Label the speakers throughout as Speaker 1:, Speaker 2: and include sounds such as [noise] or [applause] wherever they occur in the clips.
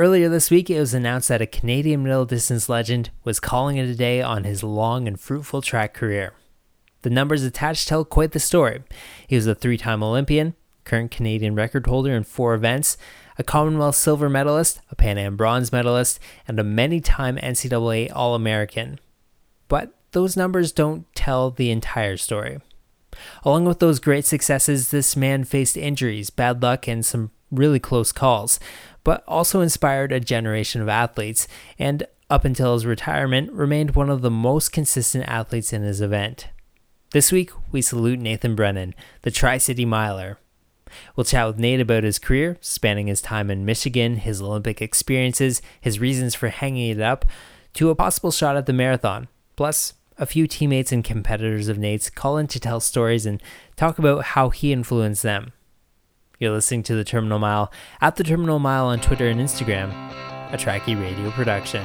Speaker 1: Earlier this week, it was announced that a Canadian middle distance legend was calling it a day on his long and fruitful track career. The numbers attached tell quite the story. He was a three time Olympian, current Canadian record holder in four events, a Commonwealth silver medalist, a Pan Am bronze medalist, and a many time NCAA All American. But those numbers don't tell the entire story. Along with those great successes, this man faced injuries, bad luck, and some really close calls but also inspired a generation of athletes, and up until his retirement, remained one of the most consistent athletes in his event. This week, we salute Nathan Brannen, the Tri City Miler. We'll chat with Nate about his career, spanning his time in Michigan, his Olympic experiences, his reasons for hanging it up, to a possible shot at the marathon. Plus, a few teammates and competitors of Nate's call in to tell stories and talk about how he influenced them. You're listening to The Terminal Mile at The Terminal Mile on Twitter and Instagram, a Trackie Radio production.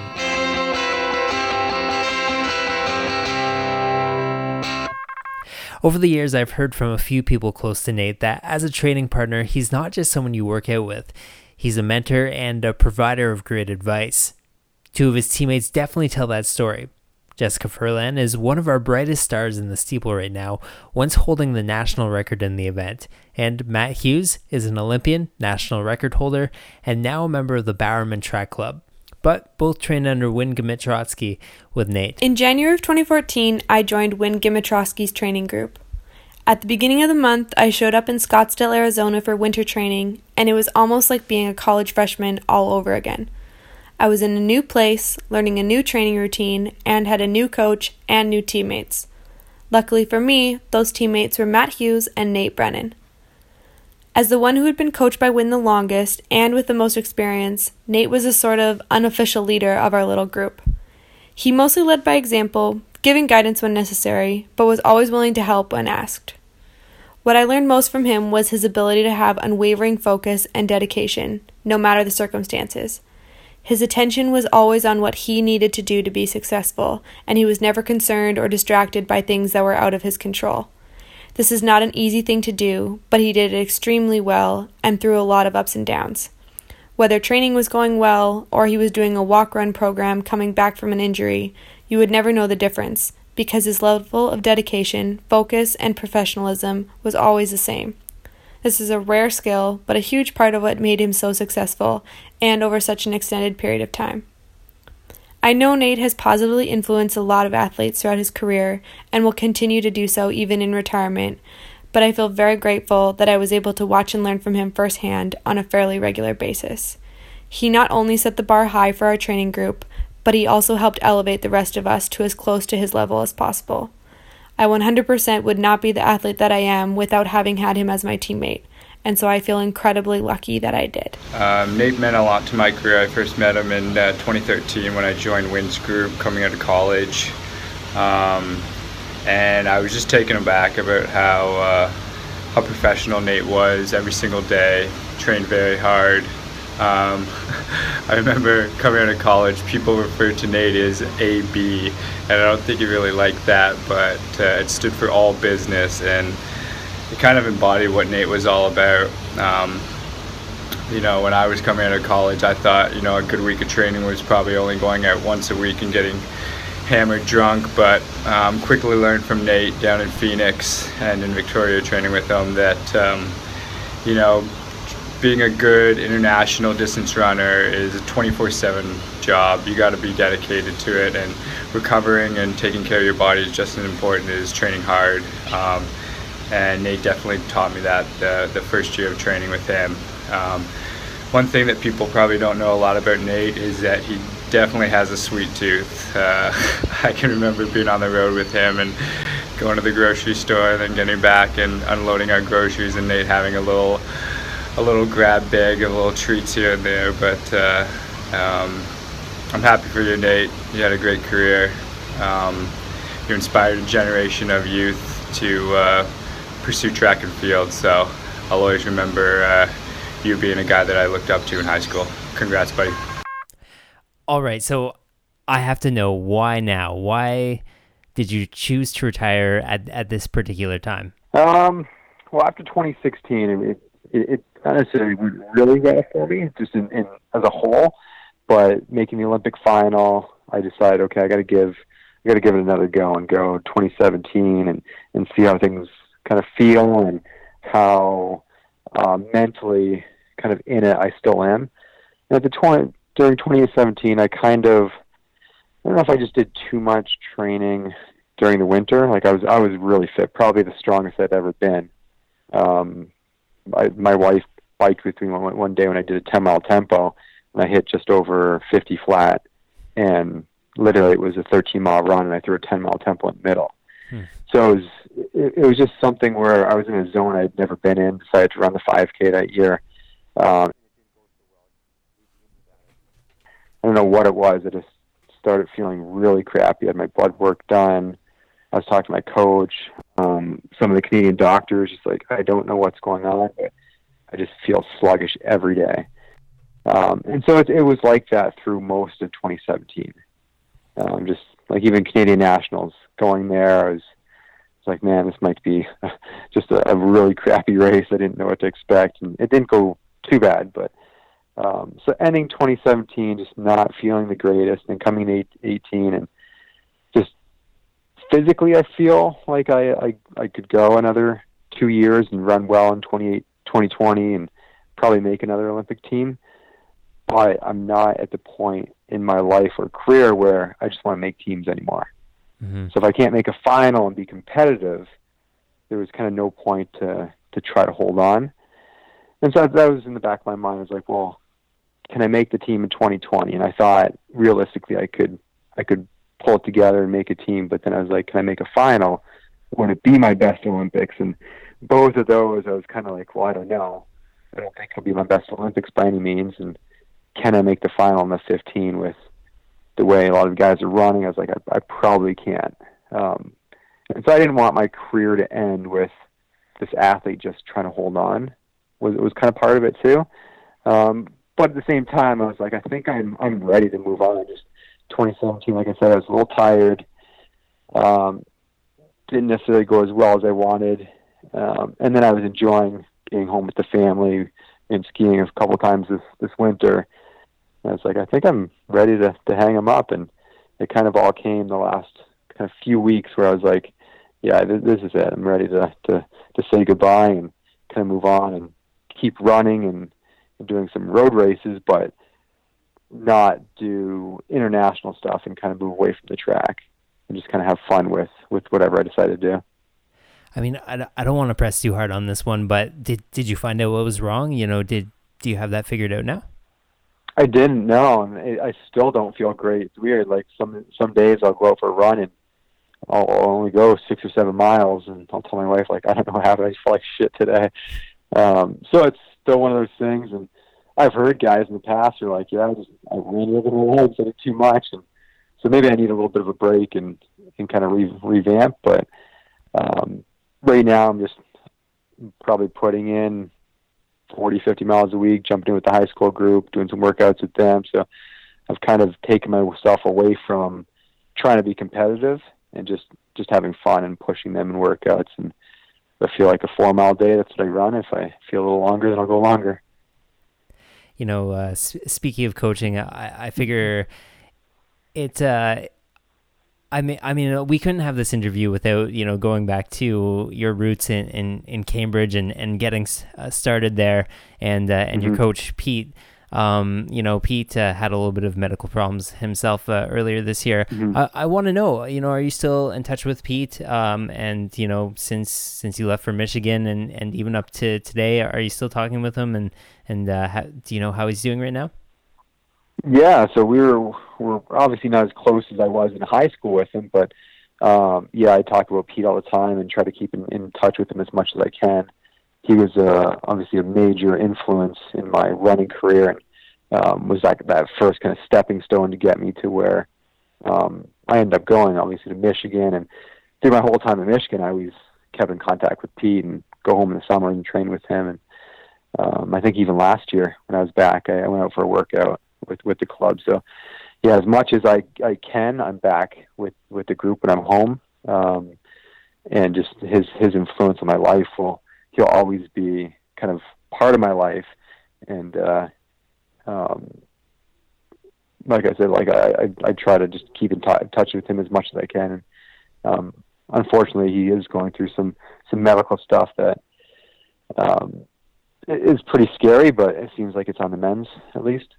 Speaker 1: Over the years, I've heard from a few people close to Nate that as a training partner, he's not just someone you work out with, he's a mentor and a provider of great advice. Two of his teammates definitely tell that story. Jessica Furlan is one of our brightest stars in the steeple right now, once holding the national record in the event. And Matt Hughes is an Olympian, national record holder, and now a member of the Bowerman Track Club. But both trained under Wynn Gmitroski with Nate.
Speaker 2: In January of 2014, I joined Wynn Gmitroski's training group. At the beginning of the month, I showed up in Scottsdale, Arizona for winter training, and it was almost like being a college freshman all over again. I was in a new place, learning a new training routine, and had a new coach and new teammates. Luckily for me, those teammates were Matt Hughes and Nate Brannen. As the one who had been coached by Wynn the longest and with the most experience, Nate was a sort of unofficial leader of our little group. He mostly led by example, giving guidance when necessary, but was always willing to help when asked. What I learned most from him was his ability to have unwavering focus and dedication, no matter the circumstances. His attention was always on what he needed to do to be successful, and he was never concerned or distracted by things that were out of his control. This is not an easy thing to do, but he did it extremely well and through a lot of ups and downs. Whether training was going well or he was doing a walk run program coming back from an injury, you would never know the difference because his level of dedication, focus, and professionalism was always the same. This is a rare skill, but a huge part of what made him so successful and over such an extended period of time. I know Nate has positively influenced a lot of athletes throughout his career and will continue to do so even in retirement, but I feel very grateful that I was able to watch and learn from him firsthand on a fairly regular basis. He not only set the bar high for our training group, but he also helped elevate the rest of us to as close to his level as possible. I 100% would not be the athlete that I am without having had him as my teammate. And so I feel incredibly lucky that I did.
Speaker 3: Um, Nate meant a lot to my career. I first met him in uh, 2013 when I joined Wynn's group coming out of college. Um, and I was just taken aback about how, uh, how professional Nate was every single day, trained very hard. Um, [laughs] I remember coming out of college, people referred to Nate as AB, and I don't think he really liked that, but uh, it stood for all business, and it kind of embodied what Nate was all about. Um, you know, when I was coming out of college, I thought, you know, a good week of training was probably only going out once a week and getting hammered drunk, but um, quickly learned from Nate down in Phoenix and in Victoria training with him that, um, you know, being a good international distance runner is a 24/7 job. You got to be dedicated to it, and recovering and taking care of your body is just as important as training hard. Um, and Nate definitely taught me that the, the first year of training with him. Um, one thing that people probably don't know a lot about Nate is that he definitely has a sweet tooth. Uh, [laughs] I can remember being on the road with him and going to the grocery store and then getting back and unloading our groceries and Nate having a little a little grab bag of little treats here and there. But uh, um, I'm happy for you, Nate. You had a great career. Um, you inspired a generation of youth to uh, pursue track and field. So I'll always remember uh, you being a guy that I looked up to in high school. Congrats, buddy.
Speaker 1: All right, so I have to know why now. Why did you choose to retire at, at this particular time?
Speaker 4: Um, well, after 2016, it, it, it not necessarily went really well for me, just in, in as a whole. But making the Olympic final, I decided, okay, I got to give, I got to give it another go and go 2017 and and see how things kind of feel and how uh, mentally kind of in it I still am. And at the 20 during 2017, I kind of I don't know if I just did too much training during the winter. Like I was I was really fit, probably the strongest I've ever been. Um, I, my wife biked with me one, one day when I did a 10 mile tempo, and I hit just over 50 flat, and literally it was a 13 mile run, and I threw a 10 mile tempo in the middle. Hmm. So it was it, it was just something where I was in a zone I'd never been in. Decided to run the 5K that year. Um, I don't know what it was. I just started feeling really crappy. I had my blood work done. I was talking to my coach, um, some of the Canadian doctors, just like, I don't know what's going on, but I just feel sluggish every day. Um, and so it, it was like that through most of 2017. Um, just like even Canadian Nationals going there, I was, was like, man, this might be [laughs] just a, a really crappy [laughs] race. I didn't know what to expect, and it didn't go too bad. But um, so ending 2017, just not feeling the greatest, and coming to 18, and just physically, I feel like I, I I could go another two years and run well in 28, 2020 and probably make another Olympic team. But I'm not at the point in my life or career where I just want to make teams anymore. Mm-hmm. So if I can't make a final and be competitive, there was kind of no point to to try to hold on. And so that was in the back of my mind. I was like, well, can I make the team in 2020? And I thought realistically, I could I could pull it together and make a team. But then I was like, can I make a final? Would it be my best Olympics? And both of those, I was kind of like, well, I don't know. I don't think it'll be my best Olympics by any means. And can I make the final in the 15 with the way a lot of guys are running? I was like, I, I probably can't. Um, and so I didn't want my career to end with this athlete just trying to hold on. Was it was kind of part of it too. Um, but at the same time, I was like, I think I'm I'm ready to move on. I just 2017, like I said, I was a little tired. Um, didn't necessarily go as well as I wanted. Um, and then I was enjoying being home with the family and skiing a couple times this this winter. And I was like, I think I'm ready to to hang them up, and it kind of all came the last kind of few weeks where I was like, yeah, this, this is it. I'm ready to to to say goodbye and kind of move on and keep running and, and doing some road races, but not do international stuff and kind of move away from the track and just kind of have fun with with whatever I decide to do.
Speaker 1: I mean, I, I don't want to press too hard on this one, but did did you find out what was wrong? You know, did do you have that figured out now?
Speaker 4: I didn't know, and I still don't feel great. It's weird. Like some some days I'll go out for a run and I'll, I'll only go six or seven miles, and I'll tell my wife like I don't know what happened. I just feel like shit today. Um, so it's still one of those things, and I've heard guys in the past are like, yeah, I just I ran over my legs, I did too much, and so maybe I need a little bit of a break and and kind of re- revamp. But um, right now, I'm just probably putting in 40, 50 miles a week, jumping in with the high school group, doing some workouts with them. So I've kind of taken myself away from trying to be competitive and just just having fun and pushing them in workouts. And I feel like a four mile day, that's what I run. If I feel a little longer, then I'll go longer
Speaker 1: you know, uh, speaking of coaching, I, I figure it. Uh, I mean, I mean, we couldn't have this interview without you know going back to your roots in in, in Cambridge and and getting uh, started there, and uh, and mm-hmm. your coach Pete. Um, you know, Pete uh, had a little bit of medical problems himself uh, earlier this year. Mm-hmm. I, I want to know, you know, are you still in touch with Pete? Um, and you know, since since you left for Michigan and and even up to today, are you still talking with him? And and uh, how, do you know how he's doing right now?
Speaker 4: Yeah, so we were we're obviously not as close as I was in high school with him, but um, yeah, I talk about Pete all the time and try to keep in, in touch with him as much as I can he was uh, obviously a major influence in my running career and um, was like that first kind of stepping stone to get me to where um, I ended up going, obviously, to Michigan. And through my whole time in Michigan, I always kept in contact with Pete and go home in the summer and train with him. And um, I think even last year when I was back, I, I went out for a workout with with the club. So yeah, as much as I I can, I'm back with with the group when I'm home. Um, and just his his influence on my life will he'll always be kind of part of my life, and uh, um, like I said, like I, I, I try to just keep in t- touch with him as much as I can. And um, unfortunately, he is going through some some medical stuff that um, is pretty scary, but it seems like it's on the men's at least.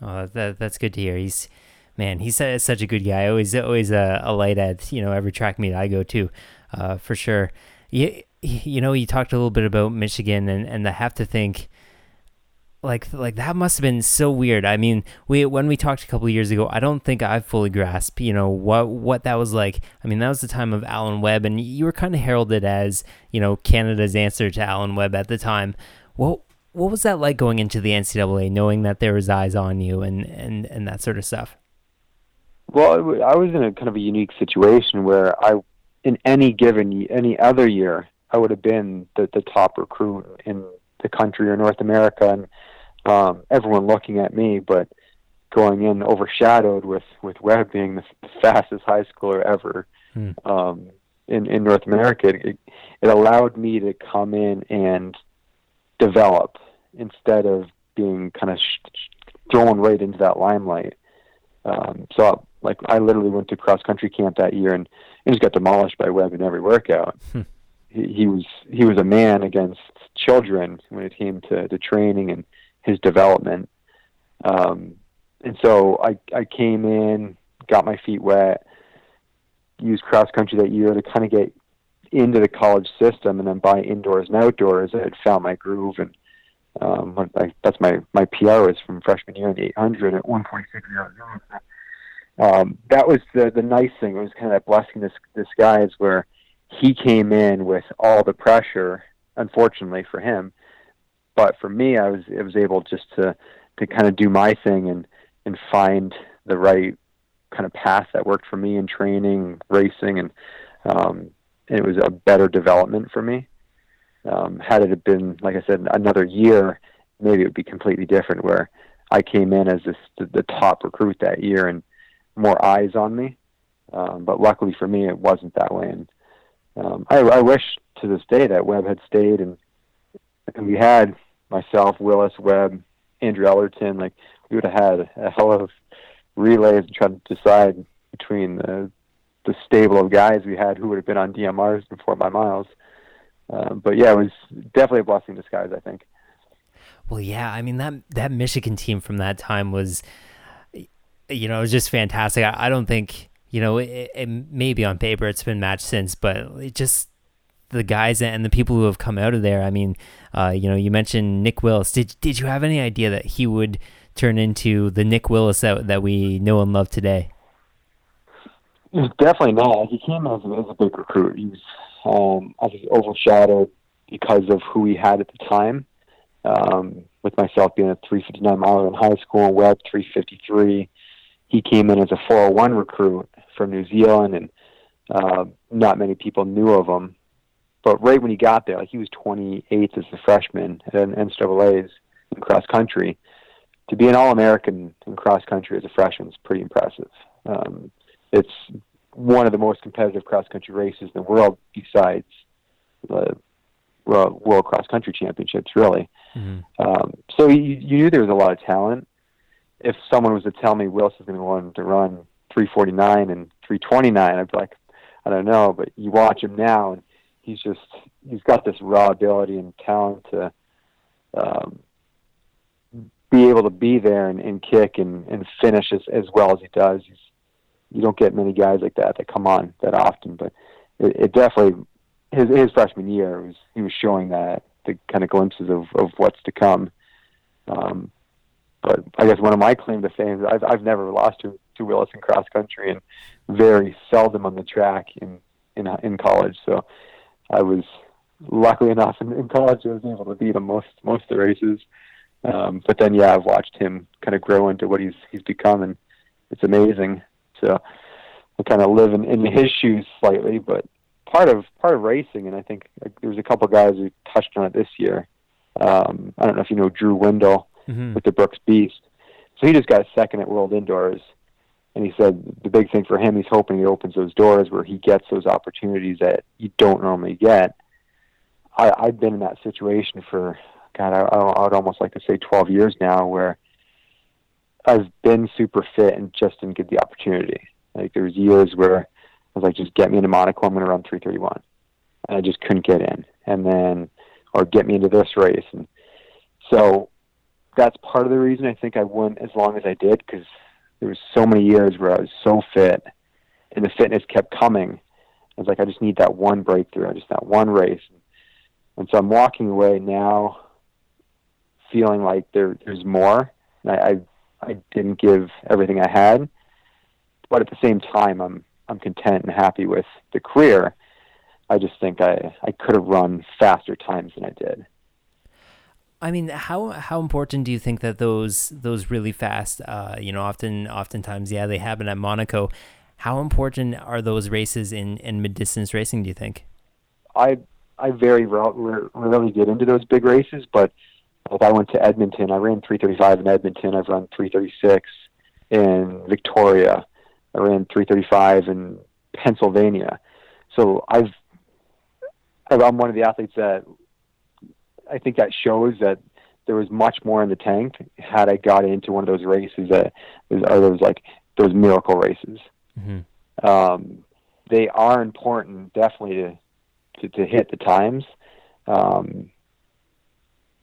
Speaker 1: Oh, that, that's good to hear. He's man, he's such a good guy. Always always a, a light at you know every track meet I go to, uh, for sure. You, you know, you talked a little bit about Michigan, and and I have to think like like that must have been so weird. I mean, we when we talked a couple years ago, I don't think I fully grasped, you know, what what that was like. I mean, that was the time of Alan Webb, and you were kind of heralded as you know Canada's answer to Alan Webb at the time. What what was that like going into the NCAA, knowing that there was eyes on you and and and that sort of stuff?
Speaker 4: Well, I was in a kind of a unique situation where I, in any given any other year, I would have been the the top recruit in the country or North America, and um, everyone looking at me, but going in overshadowed with with Webb being the fastest high schooler ever hmm. um, in in North America. It, it allowed me to come in and develop instead of being kind of sh- thrown right into that limelight. Um, so, like, I literally went to cross country camp that year and, and just got demolished by Webb in every workout. Hmm. He, he was he was a man against children when it came to, to training and his development. Um, and so I, I came in, got my feet wet, used cross country that year to kind of get into the college system, and then by indoors and outdoors, I had found my groove. And um, I, that's my my PR was from freshman year in the 800 at 1.6 um, that was the the nice thing. It was kind of that blessing this disguise where he came in with all the pressure unfortunately for him. But for me, I was I was able just to to kind of do my thing and and find the right kind of path that worked for me in training, racing, and um, it was a better development for me. Um, had it been, like I said, another year, maybe it would be completely different. Where I came in as this the, top recruit that year and more eyes on me. Um, but luckily for me, it wasn't that way. And um, I, I wish to this day that Webb had stayed and and we had myself, Willis, Webb, Andrew Ellerton. Like we would have had a hell of relays trying to decide between the the stable of guys we had who would have been on DMRs before by miles. Um, but yeah, it was definitely a blessing in disguise. I think.
Speaker 1: Well, yeah, I mean that that Michigan team from that time was, you know, it was just fantastic. I, I don't think you know it, it maybe on paper it's been matched since, but it just the guys and the people who have come out of there. I mean, uh, you know, you mentioned Nick Willis. Did did you have any idea that he would turn into the Nick Willis that that we know and love today?
Speaker 4: Definitely not. He came as a, as a big recruit. He was um, obviously overshadowed because of who he had at the time. Um, with myself being a 359 miler in high school, Webb 353. He came in as a 401 recruit from New Zealand, and uh, not many people knew of him but right when he got there, like he was 28th as a freshman at an NCAA's in cross country. To be an All American in cross country as a freshman is pretty impressive. Um, it's one of the most competitive cross country races in the world, besides the world, world cross country championships, really. Mm-hmm. Um, so you, you knew there was a lot of talent. If someone was to tell me Willis is going to on to run 349 and 329, I'd be like, I don't know. But you watch him now, and he's just he's got this raw ability and talent to um, be able to be there and, and kick and, and finish as, as well as he does. He's, you don't get many guys like that that come on that often, but it, it definitely his his freshman year was he was showing that the kind of glimpses of, of what's to come. Um, but I guess one of my claim to fame is I've I've never lost to to Willis in cross country and very seldom on the track in in in college. So I was luckily enough in, in college I was able to beat him most most of the races. Um, but then yeah, I've watched him kind of grow into what he's he's become, and it's amazing. So I kind of live in, in his shoes slightly, but part of part of racing, and I think like, was a couple guys who touched on it this year. Um, I don't know if you know Drew Windle mm-hmm. with the Brooks Beast. So he just got second at World Indoors, and he said the big thing for him, he's hoping he opens those doors where he gets those opportunities that you don't normally get. I, I've been in that situation for God, I, I would almost like to say 12 years now, where I've been super fit and just didn't get the opportunity. Like there was years where I was like, just get me into Monaco, I'm going to run 331, and I just couldn't get in. And then, or get me into this race, and so that's part of the reason I think I went as long as I did because there was so many years where I was so fit, and the fitness kept coming. I was like, I just need that one breakthrough, I just that one race, and so I'm walking away now, feeling like there there's more. And I, I I didn't give everything I had, but at the same time, I'm I'm content and happy with the career. I just think I I could have run faster times than I did.
Speaker 1: I mean, how how important do you think that those those really fast, uh, you know, often oftentimes, yeah, they happen at Monaco. How important are those races in in mid distance racing? Do you think?
Speaker 4: I I very rarely get into those big races, but like I went to Edmonton, I ran 335 in Edmonton. I've run 336 in Victoria. I ran 335 in Pennsylvania. So I've I'm one of the athletes that I think that shows that there was much more in the tank had I got into one of those races that are those like those miracle races. Mm-hmm. Um, they are important, definitely to to, to hit the times. Um,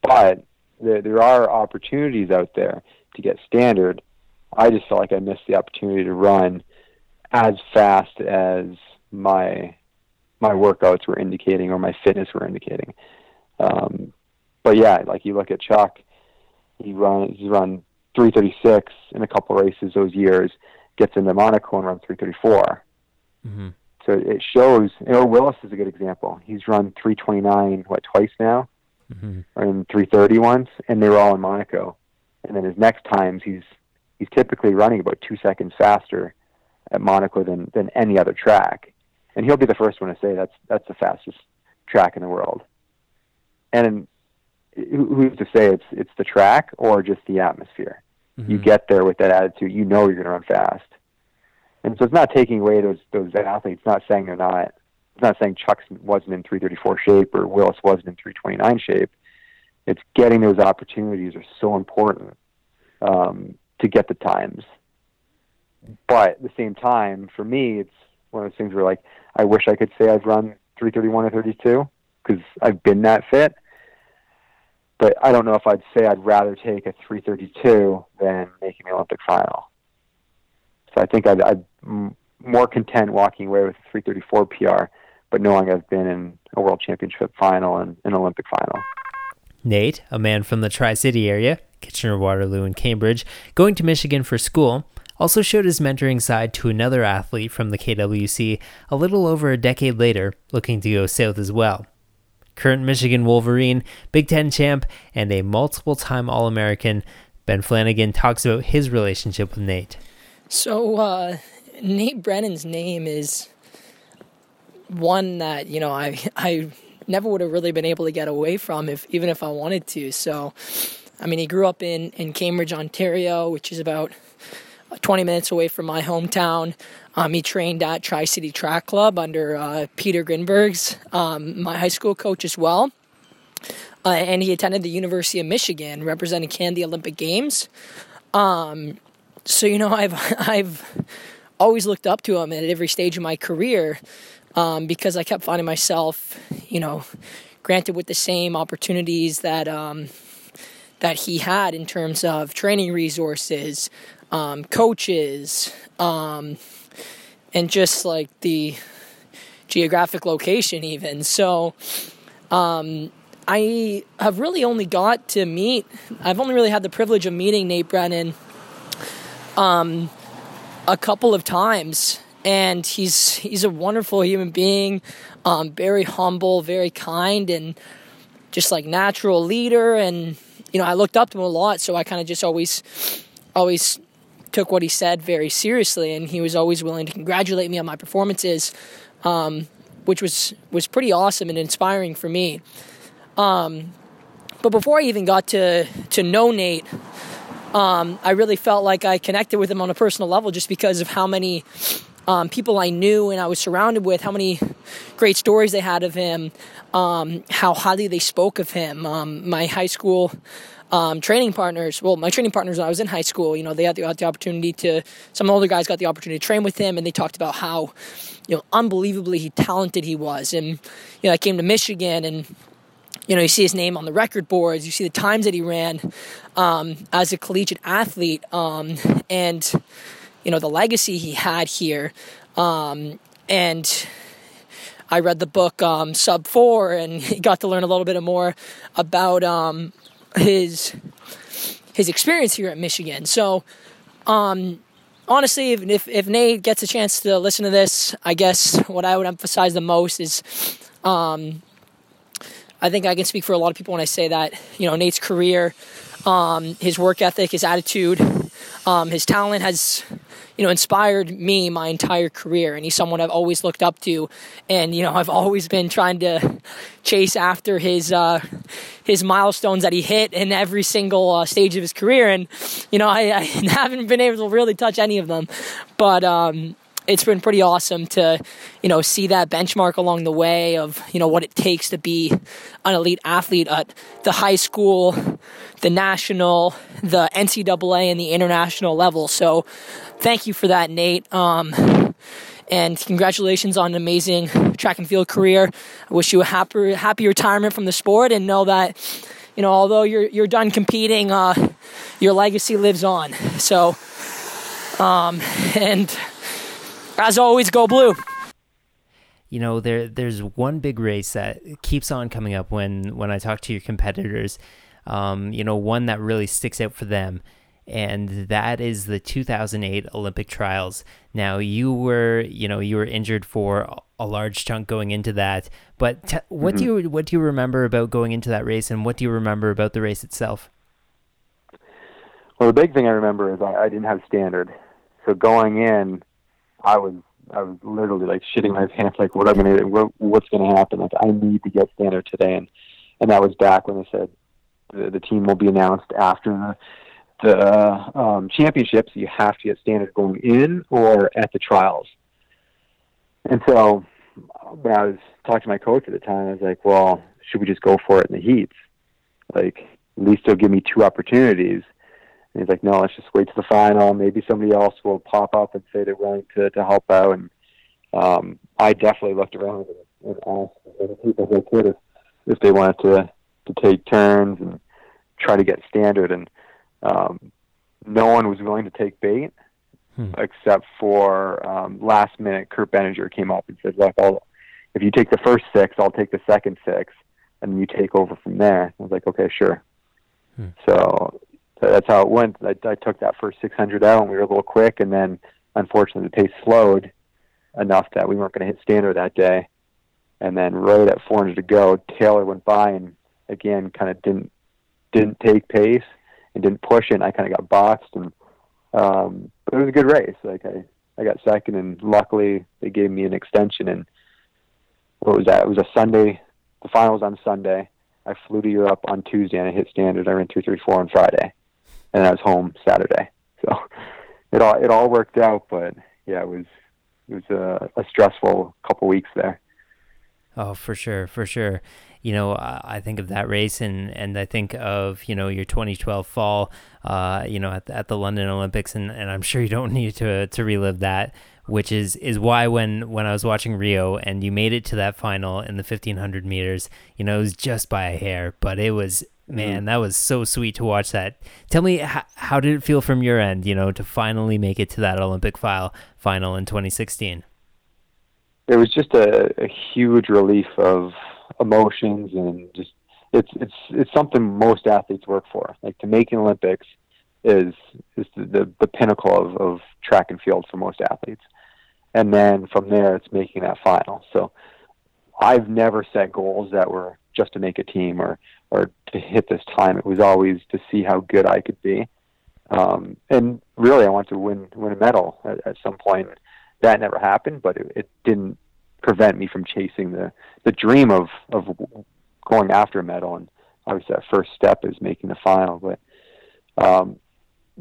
Speaker 4: but there, there are opportunities out there to get standard. I just felt like I missed the opportunity to run as fast as my my workouts were indicating or my fitness were indicating. Um, but yeah, like you look at Chuck, he run he's run 336 in a couple races those years, gets into Monaco and runs 334. Mm-hmm. So it shows. Or Willis is a good example. He's run 329 what twice now, mm-hmm. or in 330 once, and they were all in Monaco. And then his next times, he's he's typically running about two seconds faster at Monaco than than any other track. And he'll be the first one to say that's that's the fastest track in the world. And who's to say it's it's the track or just the atmosphere? Mm-hmm. You get there with that attitude, you know you're going to run fast. And so it's not taking away those those athletes. Not saying they're not. It's not saying Chuck wasn't in 334 shape or Willis wasn't in 329 shape. It's getting those opportunities are so important um, to get the times. But at the same time, for me, it's one of those things where like I wish I could say I've run 331 or 32 because I've been that fit. But I don't know if I'd say I'd rather take a 332 than making the Olympic final. So I think I'd, I'd more content walking away with a 334 PR, but knowing I've been in a world championship final and an Olympic final.
Speaker 1: Nate, a man from the Tri City area, Kitchener, Waterloo, and Cambridge, going to Michigan for school, also showed his mentoring side to another athlete from the KWC a little over a decade later, looking to go south as well. Current Michigan Wolverine, Big Ten champ, and a multiple time All American, Ben Flanagan talks about his relationship with Nate.
Speaker 5: So, uh, Nate Brannen's name is one that you know I I never would have really been able to get away from if even if I wanted to. So, I mean, he grew up in in Cambridge, Ontario, which is about 20 minutes away from my hometown. Um, he trained at Tri City Track Club under uh, Peter Grinbergs, um, my high school coach as well. Uh, and he attended the University of Michigan, representing Canada the Olympic Games. Um, so you know, I've [laughs] I've always looked up to him at every stage of my career um, because I kept finding myself, you know, granted with the same opportunities that um, that he had in terms of training resources, um, coaches, um, and just like the geographic location, even. So, um, I have really only got to meet. I've only really had the privilege of meeting Nate Brannen um, a couple of times, and he's he's a wonderful human being, um, very humble, very kind, and just like natural leader. And you know, I looked up to him a lot, so I kind of just always always took what he said very seriously, and he was always willing to congratulate me on my performances, um, which was was pretty awesome and inspiring for me. Um, but before I even got to to know Nate, um, I really felt like I connected with him on a personal level just because of how many um, people I knew and I was surrounded with, how many great stories they had of him, um, how highly they spoke of him. Um, my high school um, training partners, well, my training partners when I was in high school, you know, they had the, had the opportunity to, some older guys got the opportunity to train with him, and they talked about how, you know, unbelievably talented he was. And, you know, I came to Michigan and, you know, you see his name on the record boards, you see the times that he ran um, as a collegiate athlete, um, and, you know, the legacy he had here. Um, and I read the book um, Sub Four and [laughs] got to learn a little bit more about um, his his experience here at Michigan. So, um, honestly, if, if Nate gets a chance to listen to this, I guess what I would emphasize the most is, um, I think I can speak for a lot of people when I say that you know Nate's career, um, his work ethic, his attitude, um, his talent has you know, inspired me my entire career. And he's someone I've always looked up to. And, you know, I've always been trying to chase after his, uh, his milestones that he hit in every single uh, stage of his career. And, you know, I, I, [laughs] haven't been able to really touch any of them. But, um, it's been pretty awesome to, you know, see that benchmark along the way of, you know, what it takes to be an elite athlete at the high school, the national, the NCAA, and the international level. So, thank you for that, Nate. Um, and congratulations on an amazing track and field career. I wish you a happy, happy retirement from the sport, and know that, you know, although you're you're done competing, uh, your legacy lives on. So, um, and as always, go blue.
Speaker 1: You know, there there's one big race that keeps on coming up when when I talk to your competitors. Um, you know, one that really sticks out for them and that is the 2008 Olympic trials. Now you were, you know, you were injured for a large chunk going into that, but t- what mm-hmm. do you what do you remember about going into that race, and what do you remember about the race itself?
Speaker 4: Well, the big thing I remember is I, I didn't have standard, so going in, I was I was literally like shitting my pants, like what I'm gonna what, what's gonna happen? Like I need to get standard today, and and that was back when they said the, the team will be announced after the the um, championships, you have to get standard going in or at the trials. And so when I was talking to my coach at the time, I was like, well, should we just go for it in the heats? Like, at least they'll give me two opportunities. And he's like, no, let's just wait to the final. Maybe somebody else will pop up and say they're willing to, to help out. And um, I definitely looked around and, asked the people who could if, if they wanted to, to take turns and try to get standard. And um, no one was willing to take bait hmm. except for um, last minute. Kurt Benninger came up and said, "Look, I'll, if you take the first six, I'll take the second six, and you take over from there." I was like, "Okay, sure." Hmm. So, so that's how it went. I, I took that first 600 out, and we were a little quick, and then unfortunately the pace slowed enough that we weren't going to hit standard that day. And then right at 400 to go, Taylor went by and again kind of didn't didn't take pace and didn't push it. And I kind of got boxed, and um, but it was a good race. Like I, I got second, and luckily they gave me an extension. And what was that? It was a Sunday. The final was on Sunday. I flew to Europe on Tuesday, and I hit standard. I ran two, three, four on Friday, and I was home Saturday. So it all it all worked out. But yeah, it was it was a, a stressful couple weeks there.
Speaker 1: Oh, for sure, for sure you know, I think of that race and, and I think of, you know, your 2012 fall, uh, you know, at, at the London Olympics. And, and I'm sure you don't [laughs] need to, to relive that, which is, is why when, when I was watching Rio and you made it to that final in the 1500 meters, you know, it was just by a hair, but it was, man, mm. that was so sweet to watch that. Tell me, how, how did it feel from your end, you know, to finally make it to that Olympic file final in 2016?
Speaker 4: It was just a, a huge relief of emotions and just it's it's it's something most athletes work for. Like to make an Olympics is is the, the, the pinnacle of, of track and field for most athletes. And then from there it's making that final. So I've never set goals that were just to make a team or or to hit this time. It was always to see how good I could be. Um, and really, I wanted to win win a medal at, at some point. That never happened, but it, it didn't prevent me from chasing the the dream of of going after a medal. And obviously, that first step is making the final. But um,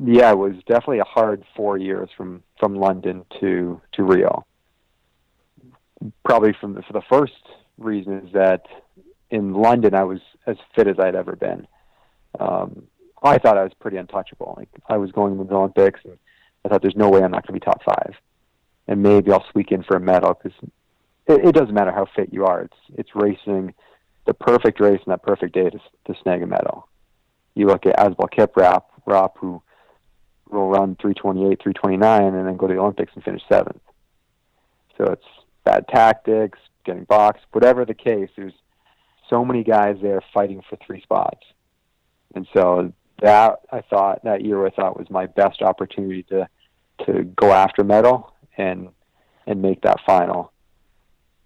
Speaker 4: yeah, it was definitely a hard four years from from London to to Rio. Probably from the, for the first reason is that in London I was as fit as I'd ever been. Um, I thought I was pretty untouchable. Like I was going to the Olympics, and I thought there's no way I'm not going to be top five, and maybe I'll squeak in for a medal because it, it doesn't matter how fit you are. It's it's racing the perfect race and that perfect day to to snag a medal. You look at Asbel Kiprop, Rop, who will run 328, 329, and then go to the Olympics and finish seventh. So it's bad tactics, getting boxed, whatever the case. There's so many guys there fighting for three spots, and so that I thought that year I thought was my best opportunity to to go after medal and and make that final.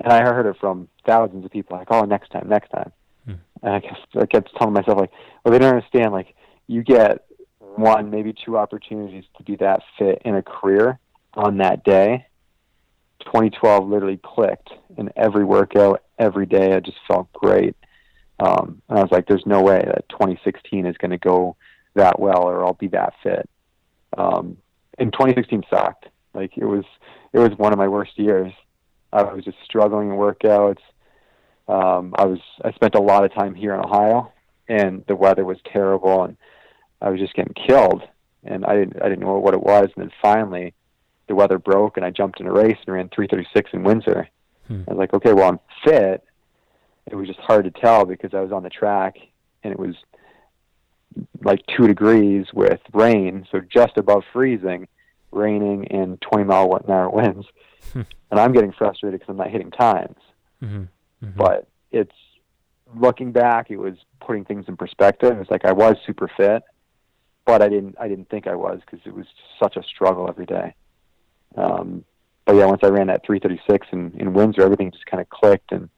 Speaker 4: And I heard it from thousands of people like, "Oh, next time, next time." Hmm. And I kept I kept telling myself like, "Well, they don't understand. Like, you get one, maybe two opportunities to be that fit in a career on that day. 2012 literally clicked in every workout, every day. I just felt great. Um, and I was like, there's no way that 2016 is going to go that well or I'll be that fit. Um, and 2016 sucked. Like it was, it was one of my worst years. I was just struggling in workouts. Um, I was, I spent a lot of time here in Ohio and the weather was terrible and I was just getting killed, and I didn't I didn't know what it was. And then finally, the weather broke, and I jumped in a race and ran 3:36 in Windsor. Hmm. I was like, okay, well I'm fit. It was just hard to tell because I was on the track, and it was like two degrees with rain, so just above freezing, raining and 20 mile an hour winds. Hmm. And I'm getting frustrated because I'm not hitting times. Mm-hmm. Mm-hmm. But it's looking back, it was putting things in perspective. It's like I was super fit, but I didn't I didn't think I was because it was such a struggle every day. Um, but yeah, once I ran that 336 in, in Windsor, everything just kind of clicked and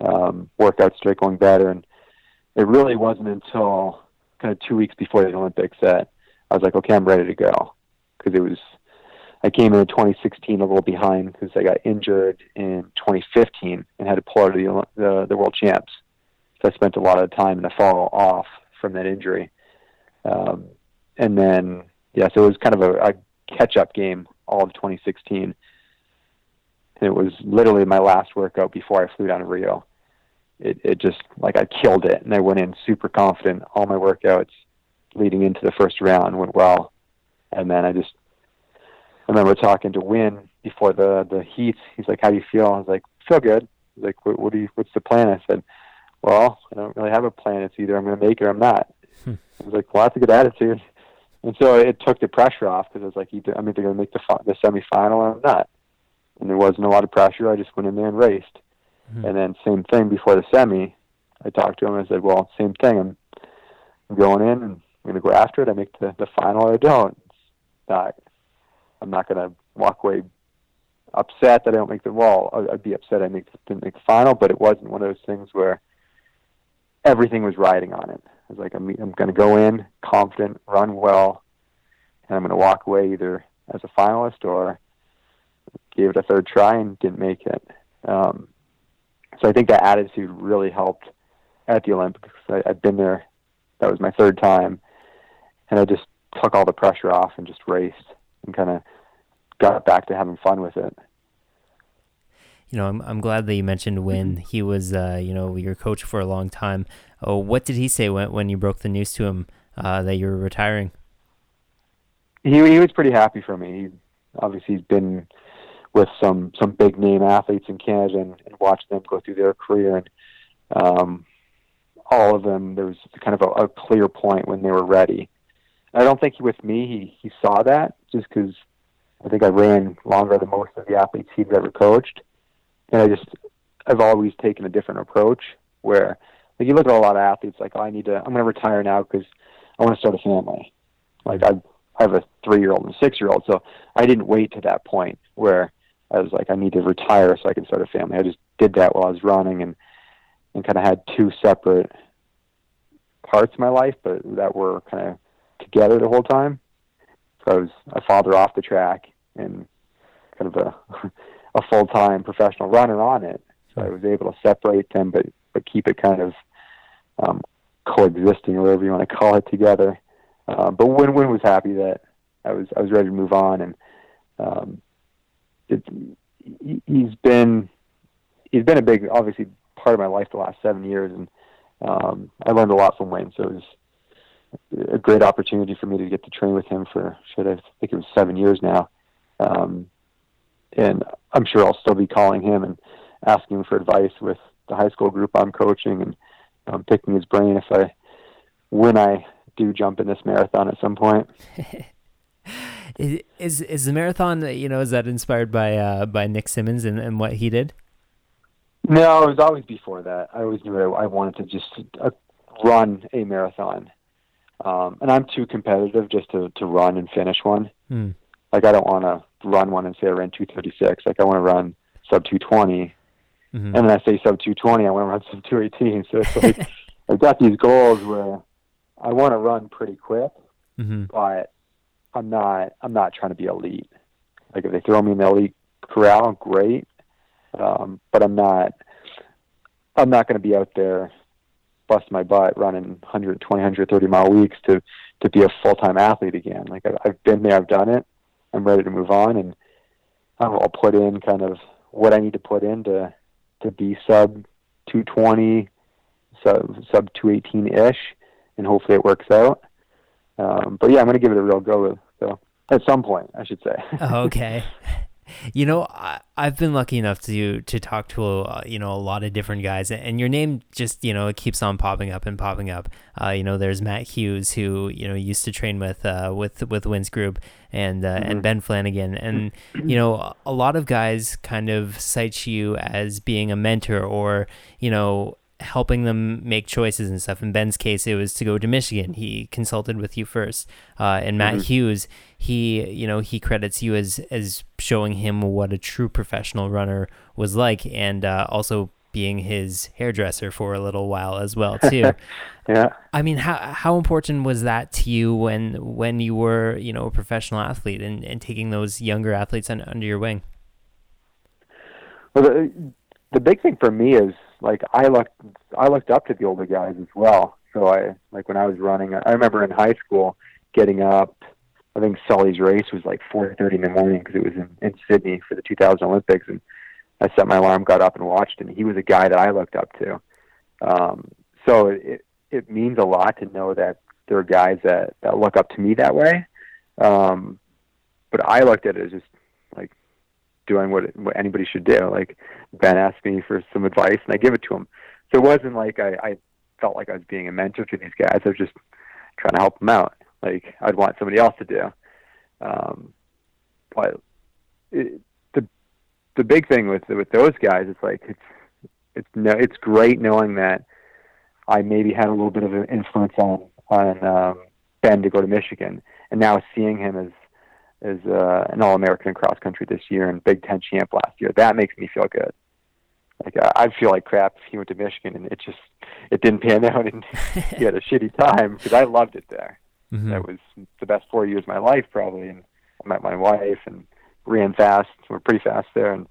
Speaker 4: um, workouts started going better. And it really wasn't until kind of two weeks before the Olympics that I was like, okay, I'm ready to go. Because it was, I came in 2016 a little behind because I got injured in 2015 and had to pull out of the, the, the world champs. So I spent a lot of time in the fall off from that injury. Um, and then yeah, so it was kind of a, a catch-up game all of 2016. And it was literally my last workout before I flew down to Rio. It it just like I killed it, and I went in super confident. All my workouts leading into the first round went well, and then I just I remember talking to Wynn before the the heats. He's like, "How do you feel?" I was like, "Feel good." He's like, "What, what do you? What's the plan?" I said, "Well, I don't really have a plan. It's either I'm going to make it or I'm not." Hmm. I was like, "Well, that's a good attitude." And so it took the pressure off because I was like, either, I'm either going to make the the semifinal or I'm not. And there wasn't a lot of pressure. I just went in there and raced. Mm-hmm. And then same thing before the semi. I talked to him. And I said, well, same thing. I'm, I'm going in and I'm going to go after it. I make the, the final or I don't. It's not, I'm not going to walk away upset that I don't make the wall. I'd be upset I make, didn't make the final, but it wasn't one of those things where everything was riding on it. I was like, I'm, I'm going to go in confident, run well, and I'm going to walk away either as a finalist or gave it a third try and didn't make it. Um, so I think that attitude really helped at the Olympics. I, I've been there. That was my third time, and I just took all the pressure off and just raced and kind of got back to having fun with it
Speaker 1: you know, I'm, I'm glad that you mentioned Wynn mm-hmm. he was, uh, you know, your coach for a long time. Oh, what did he say when, when you broke the news to him uh, that you were retiring?
Speaker 4: He, he was pretty happy for me. He, obviously, he's been with some, some big name athletes in Canada and, and watched them go through their career. And um, all of them, there was kind of a, a clear point when they were ready. I don't think he, with me, he, he saw that just because I think I ran longer than most of the athletes he'd ever coached and I just I've always taken a different approach where like you look at a lot of athletes like oh, I need to I'm going to retire now because I want to start a family. Like I I have a three year old and a six year old, so I didn't wait to that point where I was like I need to retire so I can start a family. I just did that while I was running and and kind of had two separate parts of my life, but that were kind of together the whole time. So I was a father off the track and kind of a a full time professional runner on it. So I was able to separate them, but but keep it kind of um, coexisting or whatever you want to call it together. Uh, but Wynn Wynn was happy that I was I was ready to move on, and um, it, he's been he's been a big obviously part of my life the last seven years, and um, I learned a lot from Wayne. So it was a great opportunity for me to get to train with him for should I think it was seven years now, um, and I'm sure I'll still be calling him and asking him for advice with the high school group I'm coaching and um, picking his brain if I when I do jump in this marathon at some point. [laughs]
Speaker 1: is is the marathon you know is that inspired by uh, by Nick Symmonds and, and what he did?
Speaker 4: No, it was always before that. I always knew I, I wanted to just uh, run a marathon, um, and I'm too competitive just to to run and finish one.
Speaker 1: Hmm.
Speaker 4: Like I don't want to run one and say I ran 236. Like I want to run sub 220, mm-hmm. and then I say sub 220, I want to run sub 218. So it's like [laughs] I've got these goals where I want to run pretty quick,
Speaker 1: mm-hmm.
Speaker 4: but I'm not. I'm not trying to be elite. Like if they throw me in the elite corral, great. Um, but I'm not. I'm not going to be out there bust my butt running 120, 130 mile weeks to to be a full time athlete again. Like I've, I've been there, I've done it. I'm ready to move on, and I'll put in kind of what I need to put in to to be sub 220, sub sub 218 ish, and hopefully it works out. Um, but yeah, I'm going to give it a real go. So at some point, I should say. [laughs]
Speaker 1: Okay. You know, I, have been lucky enough to to talk to a, you know a lot of different guys, and your name just you know it keeps on popping up and popping up. Uh, you know, there's Matt Hughes who you know used to train with uh, with with Wynn's group, and uh, mm-hmm. and Ben Flanagan, and you know a lot of guys kind of cite you as being a mentor or you know helping them make choices and stuff. In Ben's case, it was to go to Michigan. He consulted with you first. Uh, and Matt mm-hmm. Hughes, he you know he credits you as as showing him what a true professional runner was like, and uh, also being his hairdresser for a little while as well [laughs] too.
Speaker 4: yeah.
Speaker 1: I mean, how how important was that to you when when you were you know a professional athlete and, and taking those younger athletes under your wing?
Speaker 4: Well, the, the big thing for me is like I looked I looked up to the older guys as well. So I like when I was running, I remember in high school getting up. I think Sully's race was like 4:30 in the morning because it was in, in Sydney for the 2000 Olympics, and I set my alarm, got up and watched, and he was a guy that I looked up to. Um, so it it means a lot to know that there are guys that that look up to me that way. Um, but I looked at it as just like doing what what anybody should do. Like Ben asked me for some advice, and I give it to him. So it wasn't like I, I felt like I was being a mentor to these guys. I was just trying to help them out, like I'd want somebody else to do. Um, but it, the the big thing with with those guys is like it's it's no it's great knowing that I maybe had a little bit of an influence on on um, Ben to go to Michigan, and now seeing him as as uh, an All American cross country this year and Big Ten champ last year. That makes me feel good. Like uh, I'd feel like crap if he went to Michigan and it just it didn't pan [laughs] out and he had a shitty time because I loved it there.
Speaker 1: Mm-hmm.
Speaker 4: That was the best four years of my life probably, and I met my wife and ran fast. We're pretty fast there, and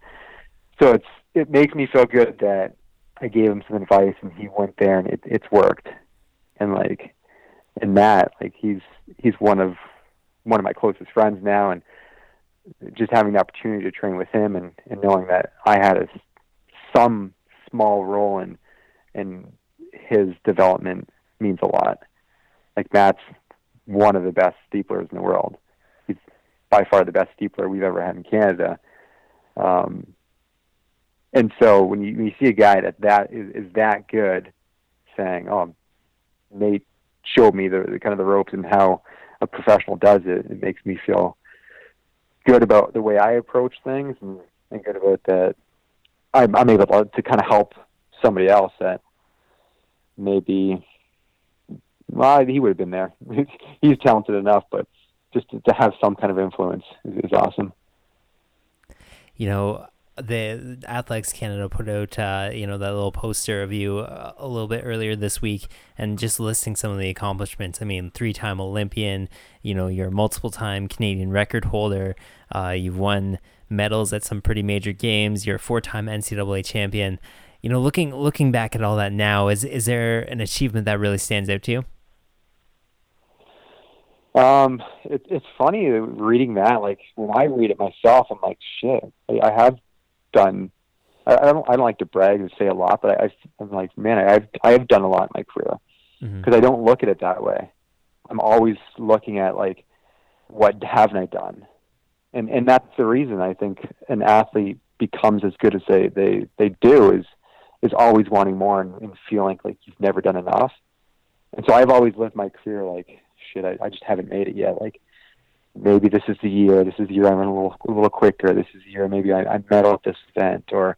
Speaker 4: so it's it makes me feel good that I gave him some advice and he went there and it, it's worked. And like, and Matt, like he's he's one of one of my closest friends now, and just having the opportunity to train with him and, and knowing that I had a, some small role in in his development means a lot. Like Matt's one of the best steeplers in the world. He's by far the best steepler we've ever had in Canada. Um, and so when you, when you see a guy that that is, is that good, saying, "Oh, Nate showed me the, the kind of the ropes and how a professional does it, it makes me feel good about the way I approach things and, and good about that I'm, I'm able to, to kind of help somebody else that maybe well he would have been there. [laughs] He's talented enough, but just to, to have some kind of influence is, is awesome.
Speaker 1: You know, the Athletics Canada put out, uh, you know, that little poster of you uh, a little bit earlier this week, and just listing some of the accomplishments. I mean, three-time Olympian. You know, you're a multiple-time Canadian record holder. Uh, you've won medals at some pretty major games. You're a four-time NCAA champion. You know, looking looking back at all that now, is is there an achievement that really stands out to you?
Speaker 4: Um, it, it's funny reading that. Like when I read it myself, I'm like, shit. I, I have done. I, I don't. I don't like to brag and say a lot, but I, I'm like, man, I've I have done a lot in my career because mm-hmm. I don't look at it that way. I'm always looking at like, what haven't I done, and and that's the reason I think an athlete becomes as good as they they they do is is always wanting more and, and feeling like you've never done enough. And so I've always lived my career like shit, I, I just haven't made it yet. Like maybe this is the year, this is the year I run a little, a little quicker, this is the year maybe I, I medal at this event or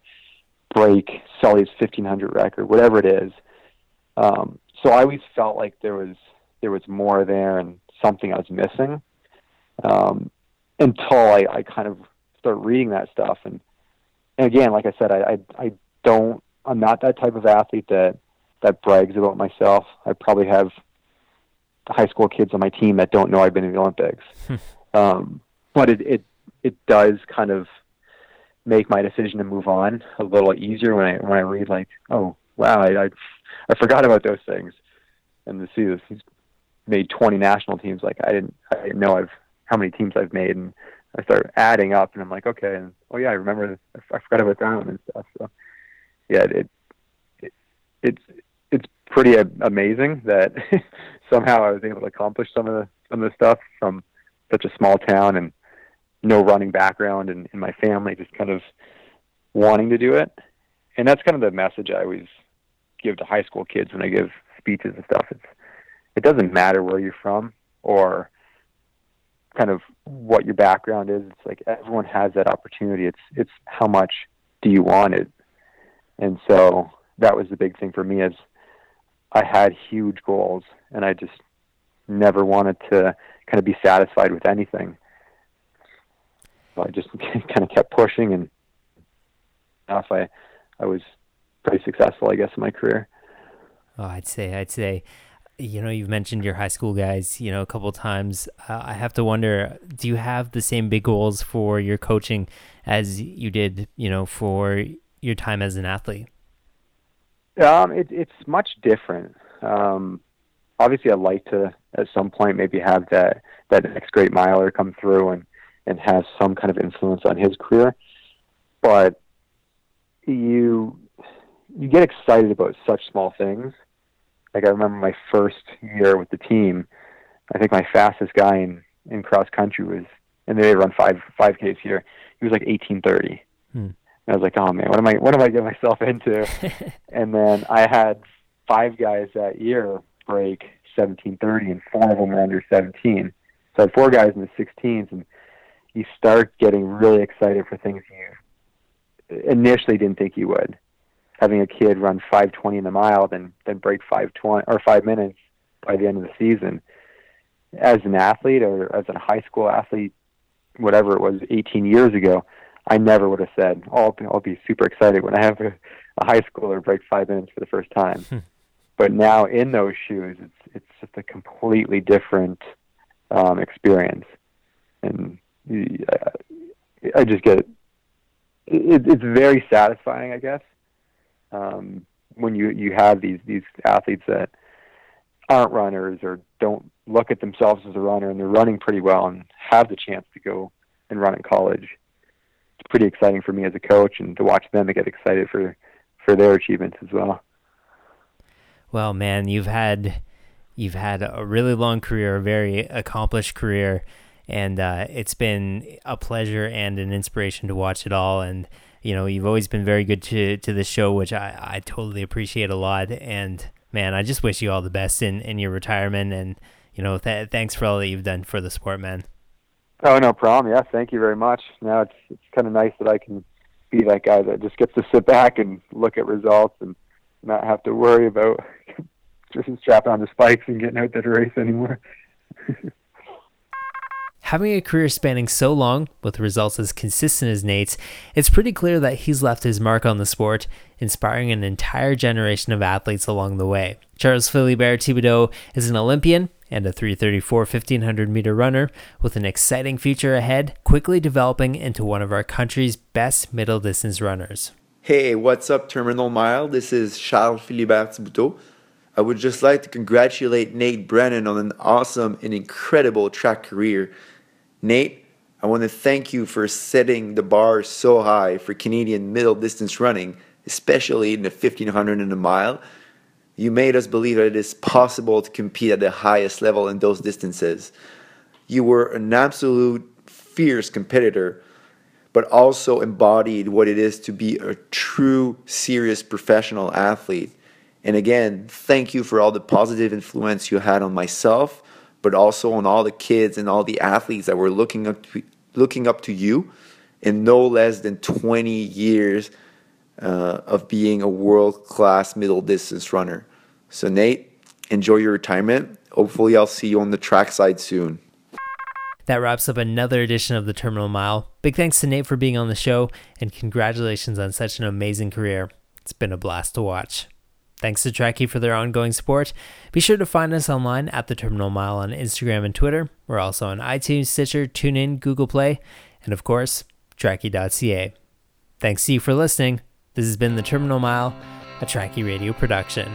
Speaker 4: break Sully's 1500 record, whatever it is. Um, so I always felt like there was there was more there and something I was missing um, until I, I kind of start reading that stuff. And, and again, like I said, I, I, I don't, I'm not that type of athlete that, that brags about myself. I probably have high school kids on my team that don't know I've been in the Olympics. Hmm. um, but it, it it does kind of make my decision to move on a little easier when I when I read like, oh wow, I I, I forgot about those things, and to see this, he's made 20 national teams. Like I didn't I didn't know I've how many teams I've made, and I start adding up, and I'm like, okay, and oh yeah, I remember I, I forgot about that one and stuff. So yeah, it, it it's it's pretty amazing that [laughs] somehow I was able to accomplish some of the some of the stuff from such a small town and no running background and in my family just kind of wanting to do it. And that's kind of the message I always give to high school kids when I give speeches and stuff. It's it doesn't matter where you're from or kind of what your background is. It's like everyone has that opportunity. It's it's how much do you want it? And so that was the big thing for me is I had huge goals, and I just never wanted to kind of be satisfied with anything. So I just [laughs] kind of kept pushing, and enough, I I was pretty successful, I guess, in my career.
Speaker 1: Oh, I'd say, I'd say, you know, you've mentioned your high school guys, you know, a couple times. Uh, I have to wonder, do you have the same big goals for your coaching as you did, you know, for your time as an athlete?
Speaker 4: Um, it, it's much different. Um, obviously, I'd like to at some point maybe have that that next great miler come through and and have some kind of influence on his career. But you you get excited about such small things. Like I remember my first year with the team. I think my fastest guy in in cross country was, and they run five five Ks here. He was like eighteen thirty. Hmm. I was like, oh man, what am I what am I getting myself into? [laughs] and then I had five guys that year break 1730, and four of them were under 17. So I had four guys in the 16s, and you start getting really excited for things you initially didn't think you would. Having a kid run 520 in the mile, then then break 520 or five minutes by the end of the season. As an athlete or as a high school athlete, whatever it was, 18 years ago, I never would have said, oh, I'll be, I'll be super excited when I have a, a high schooler break five minutes for the first time. Hmm. but now in those shoes, it's it's just a completely different um, experience, and I, I just get it, it's very satisfying, I guess, um, when you you have these these athletes that aren't runners or don't look at themselves as a runner and they're running pretty well and have the chance to go and run in college pretty exciting for me as a coach and to watch them get excited for for their achievements as well.
Speaker 1: Well, man, you've had you've had a really long career, a very accomplished career, and uh, it's been a pleasure and an inspiration to watch it all. And you know, you've always been very good to to the show, which I I totally appreciate a lot. And man, I just wish you all the best in in your retirement. And you know, th- thanks for all that you've done for the sport, man.
Speaker 4: Oh, no problem. Yeah, thank you very much. Now it's it's kind of nice that I can be that guy that just gets to sit [laughs] back and look at results and not have to worry about [laughs] just strapping on the spikes and getting out there to race anymore. [laughs]
Speaker 1: Having a career spanning so long, with results as consistent as Nate's, it's pretty clear that he's left his mark on the sport, inspiring an entire generation of athletes along the way. Charles Philibert Thibaudeau is an Olympian and a 334 1500 meter runner with an exciting future ahead, quickly developing into one of our country's best middle distance runners.
Speaker 6: Hey, what's up, Terminal Mile? This is Charles Philibert. I I would just like to congratulate Nate Brannen on an awesome and incredible track career. Nate, I want to thank you for setting the bar so high for Canadian middle distance running, especially in the 1500 and a mile. You made us believe that it is possible to compete at the highest level in those distances. You were an absolute fierce competitor, but also embodied what it is to be a true, serious professional athlete. And again, thank you for all the positive influence you had on myself, but also on all the kids and all the athletes that were looking up to, looking up to you in no less than 20 years uh, of being a world class middle distance runner. So, Nate, enjoy your retirement. Hopefully, I'll see you on the trackside soon.
Speaker 1: That wraps up another edition of the Terminal Mile. Big thanks to Nate for being on the show, and congratulations on such an amazing career. It's been a blast to watch. Thanks to Trackie for their ongoing support. Be sure to find us online at the Terminal Mile on Instagram and Twitter. We're also on iTunes, Stitcher, TuneIn, Google Play, and of course, Trackie.ca. Thanks to you for listening. This has been the Terminal Mile, a Trackie Radio production.